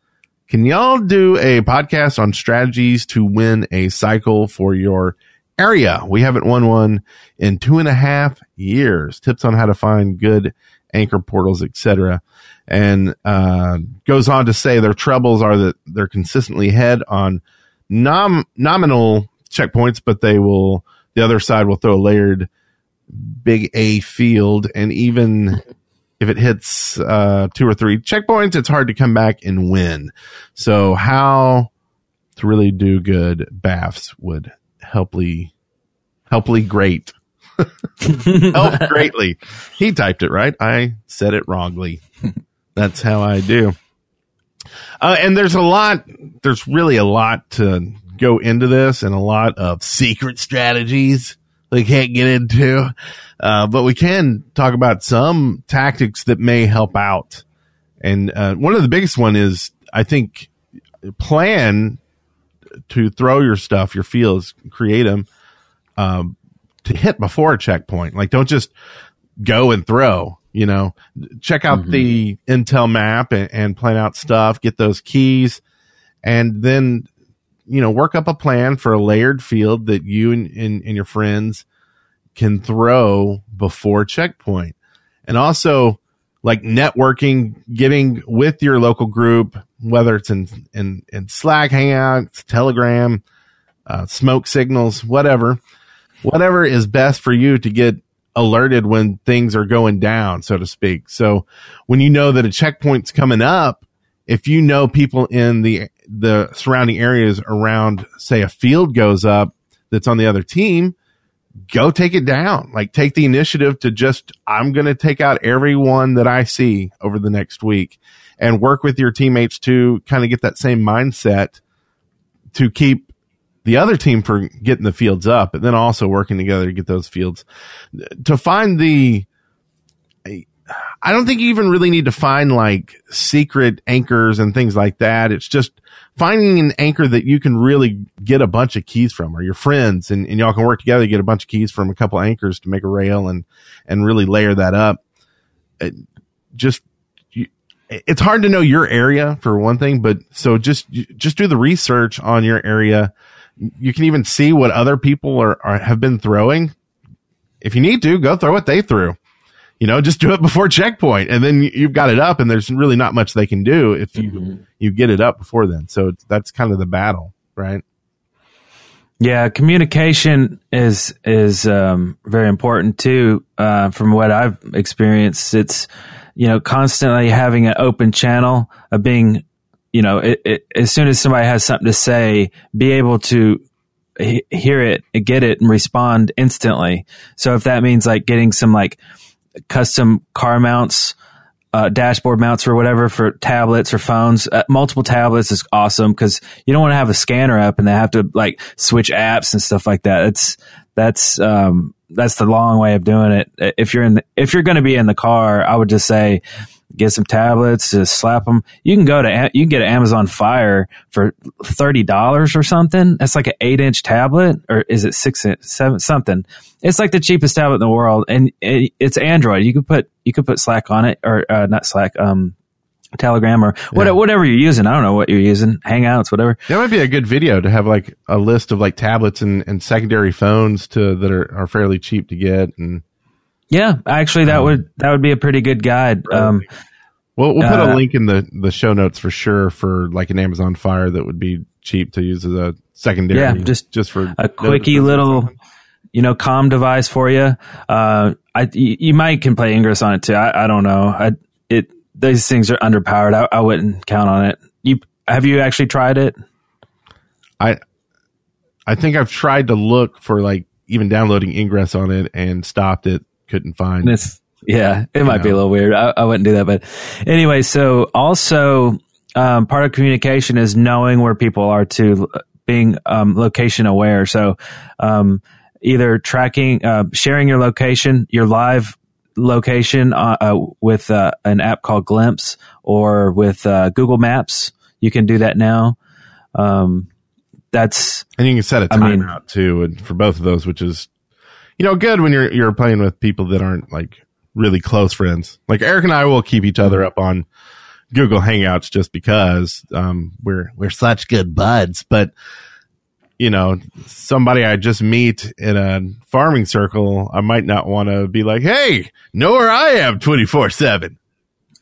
"Can y'all do a podcast on strategies to win a cycle for your area? We haven't won one in two and a half years. Tips on how to find good anchor portals, etc." and uh, goes on to say their troubles are that they're consistently ahead on nom- nominal checkpoints, but they will the other side will throw a layered big A field, and even if it hits uh, two or three checkpoints, it's hard to come back and win. So how to really do good BAFs would helply helply great help greatly. He typed it right. I said it wrongly. That's how I do. Uh, and there's a lot, there's really a lot to go into this and a lot of secret strategies we can't get into. Uh, but we can talk about some tactics that may help out. And, uh, one of the biggest one is, I think, plan to throw your stuff, your fields, create them, um, to hit before a checkpoint. Like don't just go and throw, you know, check out the Intel map and, and plan out stuff, get those keys and then, you know, work up a plan for a layered field that you and, and, and your friends can throw before checkpoint. And also like networking, getting with your local group, whether it's in, in, in Slack Hangouts, Telegram, uh, smoke signals, whatever, whatever is best for you to get alerted when things are going down, so to speak. So when you know that a checkpoint's coming up, if you know people in the the surrounding areas around, say a field goes up that's on the other team, go take it down. Like take the initiative to just I'm going to take out everyone that I see over the next week and work with your teammates to kind of get that same mindset to keep the other team for getting the fields up, and then also working together to get those fields. To find the, I don't think you even really need to find like secret anchors and things like that. It's just finding an anchor that you can really get a bunch of keys from or your friends and, and y'all can work together to get a bunch of keys from a couple anchors to make a rail and, and really layer that up. It just, you, it's hard to know your area for one thing, but so just, just do the research on your area you can even see what other people are, are have been throwing. If you need to, go throw what they threw. You know, just do it before checkpoint, and then you've got it up, and there's really not much they can do if you mm-hmm. you get it up before then. So that's kind of the battle, right? Yeah, communication is is um, very important too. Uh, from what I've experienced, it's you know constantly having an open channel of being you know, it, it, as soon as somebody has something to say, be able to he- hear it, get it, and respond instantly. So if that means like getting some like custom car mounts, uh, dashboard mounts or whatever for tablets or phones, uh, multiple tablets is awesome because you don't want to have a scanner up and they have to like switch apps and stuff like that. It's that's um, that's the long way of doing it. If you're in the, if you're going to be in the car, I would just say get some tablets, just slap them. You can go to, you can get an Amazon Fire for $30 or something. That's like an eight inch tablet or is it six, seven, something. It's like the cheapest tablet in the world and it, it's Android. You could put, you could put Slack on it or uh, not Slack, um, Telegram or yeah. whatever you're using. I don't know what you're using, Hangouts, whatever. That might be a good video to have like a list of like tablets and, and secondary phones to that are, are fairly cheap to get and yeah, actually, that um, would that would be a pretty good guide. Um, we'll we'll put uh, a link in the the show notes for sure for like an Amazon Fire that would be cheap to use as a secondary. Yeah, just just for a quickie little, you know, com device for you. Uh, I you might can play Ingress on it too. I, I don't know. I it these things are underpowered. I, I wouldn't count on it. You have you actually tried it? I I think I've tried to look for like even downloading Ingress on it and stopped it couldn't find. It's, yeah, it might know. be a little weird. I, I, wouldn't do that, but anyway. So also, um, part of communication is knowing where people are to being um, location aware. So um, either tracking, uh, sharing your location, your live location uh, uh, with uh, an app called Glympse or with uh, Google Maps. You can do that now. Um, that's and you can set a timeout I mean, too, and for both of those, which is you know, good when you're you're playing with people that aren't like really close friends. Like Eric and I will keep each other up on Google Hangouts just because um, we're we're such good buds. But you know, somebody I just meet in a farming circle, I might not want to be like, "Hey, know where I am twenty four 7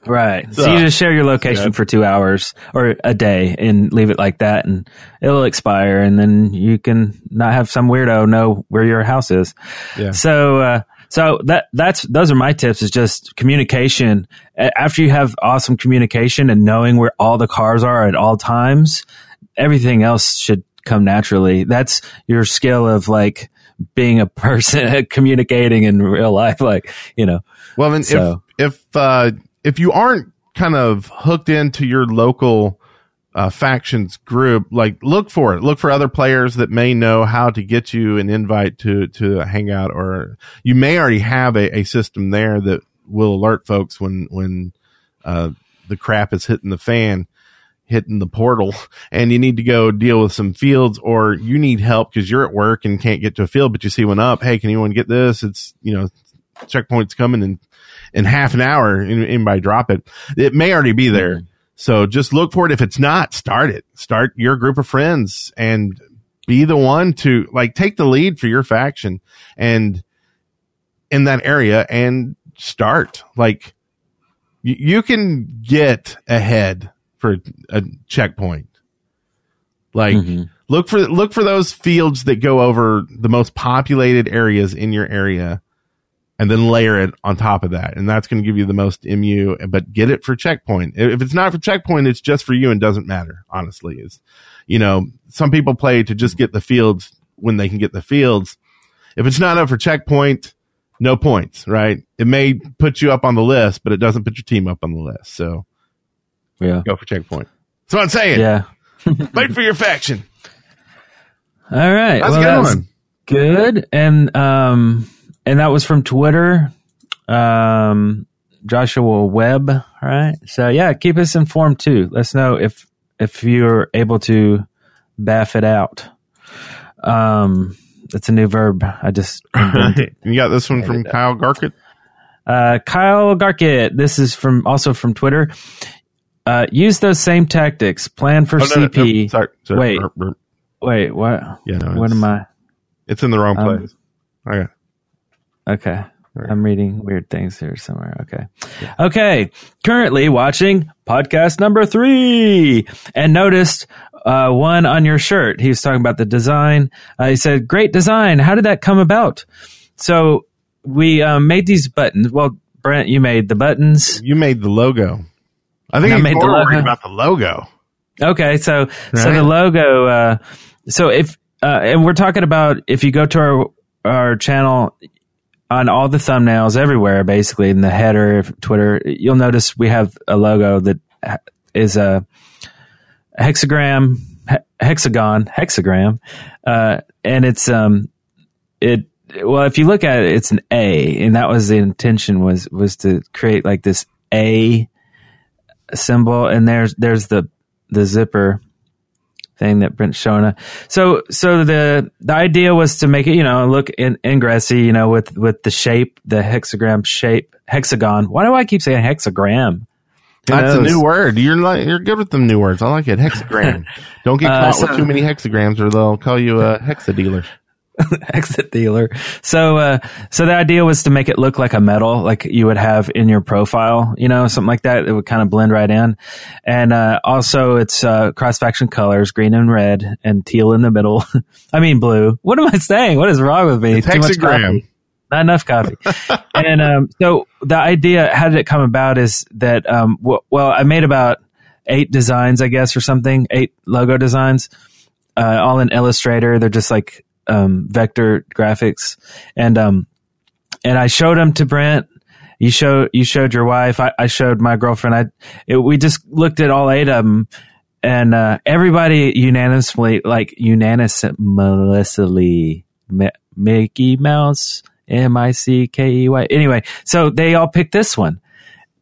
Right. So, so, you just share your location yeah. for two hours or a day and leave it like that and it'll expire and then you can not have some weirdo know where your house is. Yeah. So, uh, so that, that's, those are my tips is just communication. After you have awesome communication and knowing where all the cars are at all times, everything else should come naturally. That's your skill of like being a person communicating in real life. Like, you know, well, then so. if, if, uh, if you aren't kind of hooked into your local uh, factions group, like look for it. Look for other players that may know how to get you an invite to to a hangout, or you may already have a, a system there that will alert folks when when uh, the crap is hitting the fan, hitting the portal, and you need to go deal with some fields, or you need help because you're at work and can't get to a field, but you see one up. Hey, can anyone get this? It's you know checkpoints coming and in half an hour, anybody drop it, it may already be there. Mm-hmm. So just look for it. If it's not, start it. Start your group of friends and be the one to like take the lead for your faction and in that area and start. Like y- you can get ahead for a checkpoint. Like mm-hmm. look for look for those fields that go over the most populated areas in your area and then layer it on top of that. And that's going to give you the most MU, but get it for checkpoint. If it's not for checkpoint, it's just for you and doesn't matter, honestly. Is, you know, some people play to just get the fields when they can get the fields. If it's not up for checkpoint, no points, right? It may put you up on the list, but it doesn't put your team up on the list. So yeah, go for checkpoint. That's what I'm saying. Yeah. Fight for your faction. All right. That's well, a good that was one. good. And um and that was from Twitter. Um Joshua Webb. All right. So yeah, keep us informed too. Let us know if if you're able to baff it out. Um that's a new verb. I just you got this one from Kyle Garkett. Uh, Kyle Garkett. This is from also from Twitter. Uh, use those same tactics. Plan for Oh, no, no, CP. no, sorry, sorry. Wait. Burp, burp. Wait, what? Yeah, what am I? It's in the wrong Um, place. Okay. Okay. I'm reading weird things here somewhere. Okay. Okay. Currently watching podcast number three and noticed uh, one on your shirt. He was talking about the design. Uh, he said, Great design. How did that come about? So we um, made these buttons. Well, Brent, you made the buttons. You made the logo. I think I made the logo. about the logo. Okay, so so the logo. Uh, so if uh, and we're talking about if you go to our our channel on all the thumbnails everywhere, basically in the header, of Twitter, you'll notice we have a logo that is ha- a hexagram, he- hexagon, hexagram, uh, and it's um it. Well, if you look at it, it's an A, and that was the intention was was to create like this A symbol, and there's there's the the zipper thing that Brent's showing us. So so the the idea was to make it you know look in, ingressy you know with with the shape the hexagram shape hexagon. Why do I keep saying hexagram? Who That's a new word. You're like you're good with them new words. I like it. Hexagram. Don't get Uh, caught so- with too many hexagrams, or they'll call you a hexa dealer. exit dealer. So, uh, so the idea was to make it look like a medal, like you would have in your profile, you know, something like that. It would kind of blend right in. And, uh, also it's, uh, cross faction colors, green and red and teal in the middle. I mean, blue. What am I saying? What is wrong with me? It's Too much coffee. Not enough coffee. and, um, so the idea, how did it come about is that, um, w- well, I made about eight designs, I guess, or something, eight logo designs uh, all in Illustrator. They're just like um, vector graphics, and um, and I showed them to Brent. You showed you showed your wife. I, I showed my girlfriend. I it, we just looked at all eight of them, and uh, everybody unanimously like unanimously Mi- Mickey Mouse M I C K E Y. Anyway, so they all picked this one.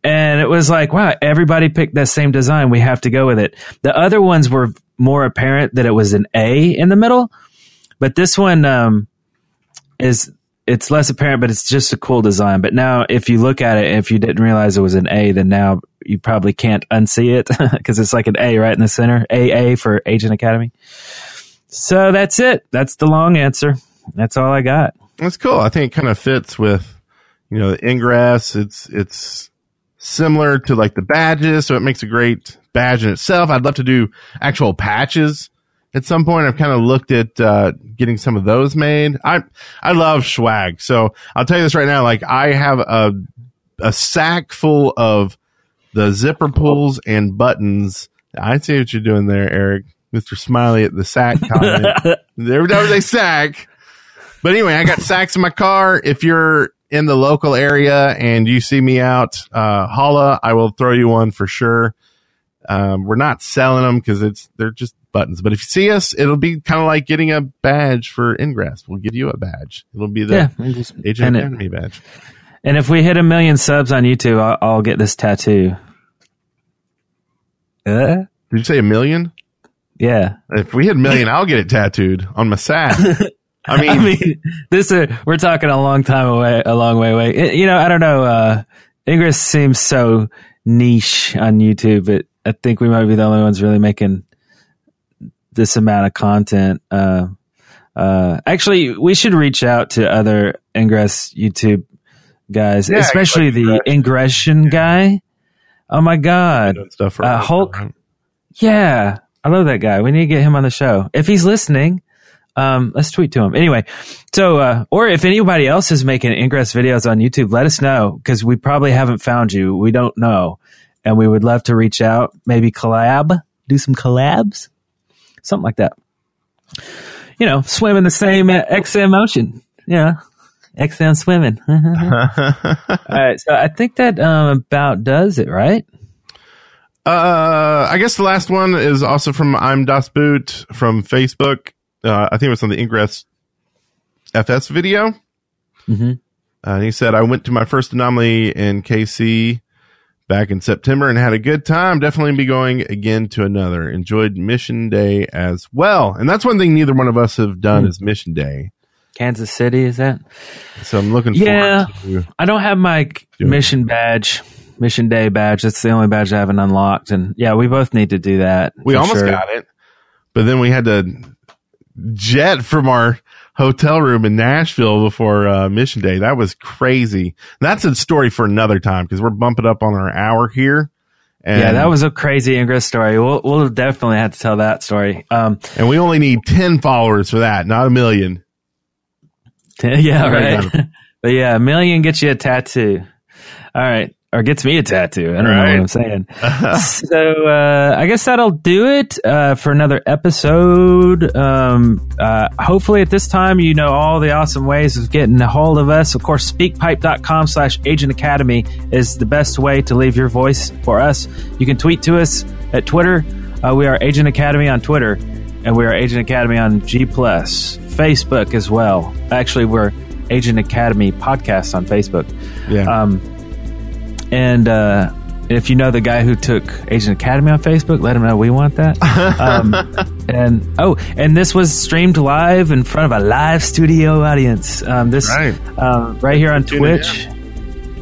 And it was like, wow, everybody picked that same design. We have to go with it. The other ones were more apparent that it was an A in the middle, but this one um, is it's less apparent, but it's just a cool design. But now, if you look at it, if you didn't realize it was an A, then now you probably can't unsee it because it's like an A right in the center. AA for Agent Academy. So that's it. That's the long answer. That's all I got. That's cool. I think it kind of fits with, you know, the ingress. It's it's similar to like the badges, so it makes a great badge in itself. I'd love to do actual patches at some point. I've kind of looked at uh, getting some of those made. I I love swag, so I'll tell you this right now. Like I have a a sack full of the zipper pulls and buttons. I see what you're doing there, Eric. Mister Smiley at the sack comment. there was a sack. But anyway, I got sacks in my car. If you're in the local area and you see me out, uh, holla, I will throw you one for sure. Um, we're not selling them because it's, they're just buttons. But if you see us, it'll be kind of like getting a badge for Ingress. We'll give you a badge. It'll be the Yeah, Agent. Badge. And if we hit a million subs on YouTube, I'll, I'll get this tattoo. Uh, Did you say a million? yeah. If we hit a million, I'll get it tattooed on my sack. I mean, I mean, this uh, we're talking a long time away, a long way away. It- you know, I don't know. Uh, Ingress seems so niche on YouTube, but I think we might be the only ones really making this amount of content. Uh, uh, actually, we should reach out to other Ingress YouTube guys, Yeah, especially like the ingression guy. Oh my god! stuff Uh, Hulk- Yeah, I love that guy. We need to get him on the show. If he's listening, um, let's tweet to him. Anyway, so, uh, or if anybody else is making Ingress videos on YouTube, let us know because we probably haven't found you. We don't know. And we would love to reach out, maybe collab, do some collabs, something like that. You know, swim in the same XM ocean. Yeah. XM swimming. All right. So I think that um, about does it, right? Uh, I guess the last one is also from I'm Das Boot from Facebook. Uh, I think it was on the Ingress FS video. hmm Uh, and he said, I went to my first anomaly in KC back in September and had a good time. Definitely be going again to another. Enjoyed mission day as well. And that's one thing neither one of us have done Hmm. is mission day. Kansas City, is that? So I'm looking Yeah. forward to I don't have my it. mission badge, mission day badge. That's the only badge I haven't unlocked. And yeah, we both need to do that. We almost sure. got it, but then we had to jet from our hotel room in Nashville before uh, mission day. That was crazy. That's a story for another time because we're bumping up on our hour here. And, yeah, that was a crazy Ingress story. We'll, we'll definitely have to tell that story. Um, and we only need 10 followers for that, not a million. yeah, Right. right. but yeah, a million gets you a tattoo. All right. Or gets me a tattoo. I don't know what I'm saying. so, uh, I guess that'll do it, uh, for another episode. Um, uh, hopefully at this time, you know all the awesome ways of getting a hold of us. Of course, speakpipe.com slash agent academy is the best way to leave your voice for us. You can tweet to us at Twitter. Uh, we are Agent Academy on Twitter and we are Agent Academy on G Plus, Facebook as well. Actually, we're Agent Academy podcast on Facebook. Yeah. Um, and uh, if you know the guy who took Agent Academy on Facebook, let him know we want that. Um, and oh, and this was streamed live in front of a live studio audience. Um, this Right. um, right here on Twitch.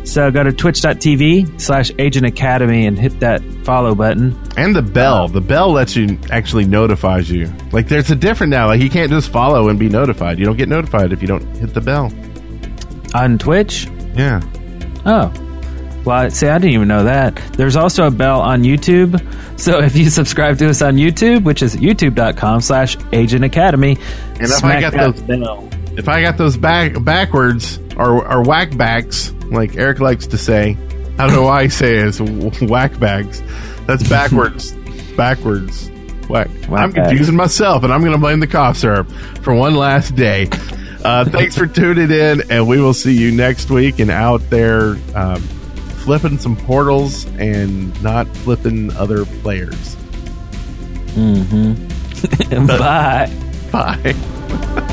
So go to twitch.tv slash agent academy and hit that follow button. and the bell. The bell lets you actually notifies you. Like there's a different now. Like you can't just follow and be notified. You don't get notified if you don't hit the bell. On Twitch? Yeah. Oh. Well, see, I didn't even know that. There's also a bell on YouTube. So if you subscribe to us on YouTube, which is youtube.com slash agent academy, And if I got that those- bell. If I got those back backwards or or whack backs, like Eric likes to say, I don't know why I say it, it's whack bags. That's backwards. backwards. Whack. Whack I'm bags. confusing myself, and I'm going to blame the cough syrup for one last day. Uh, thanks for tuning in, and we will see you next week and out there um, flipping some portals and not flipping other players. mhm Bye. Bye.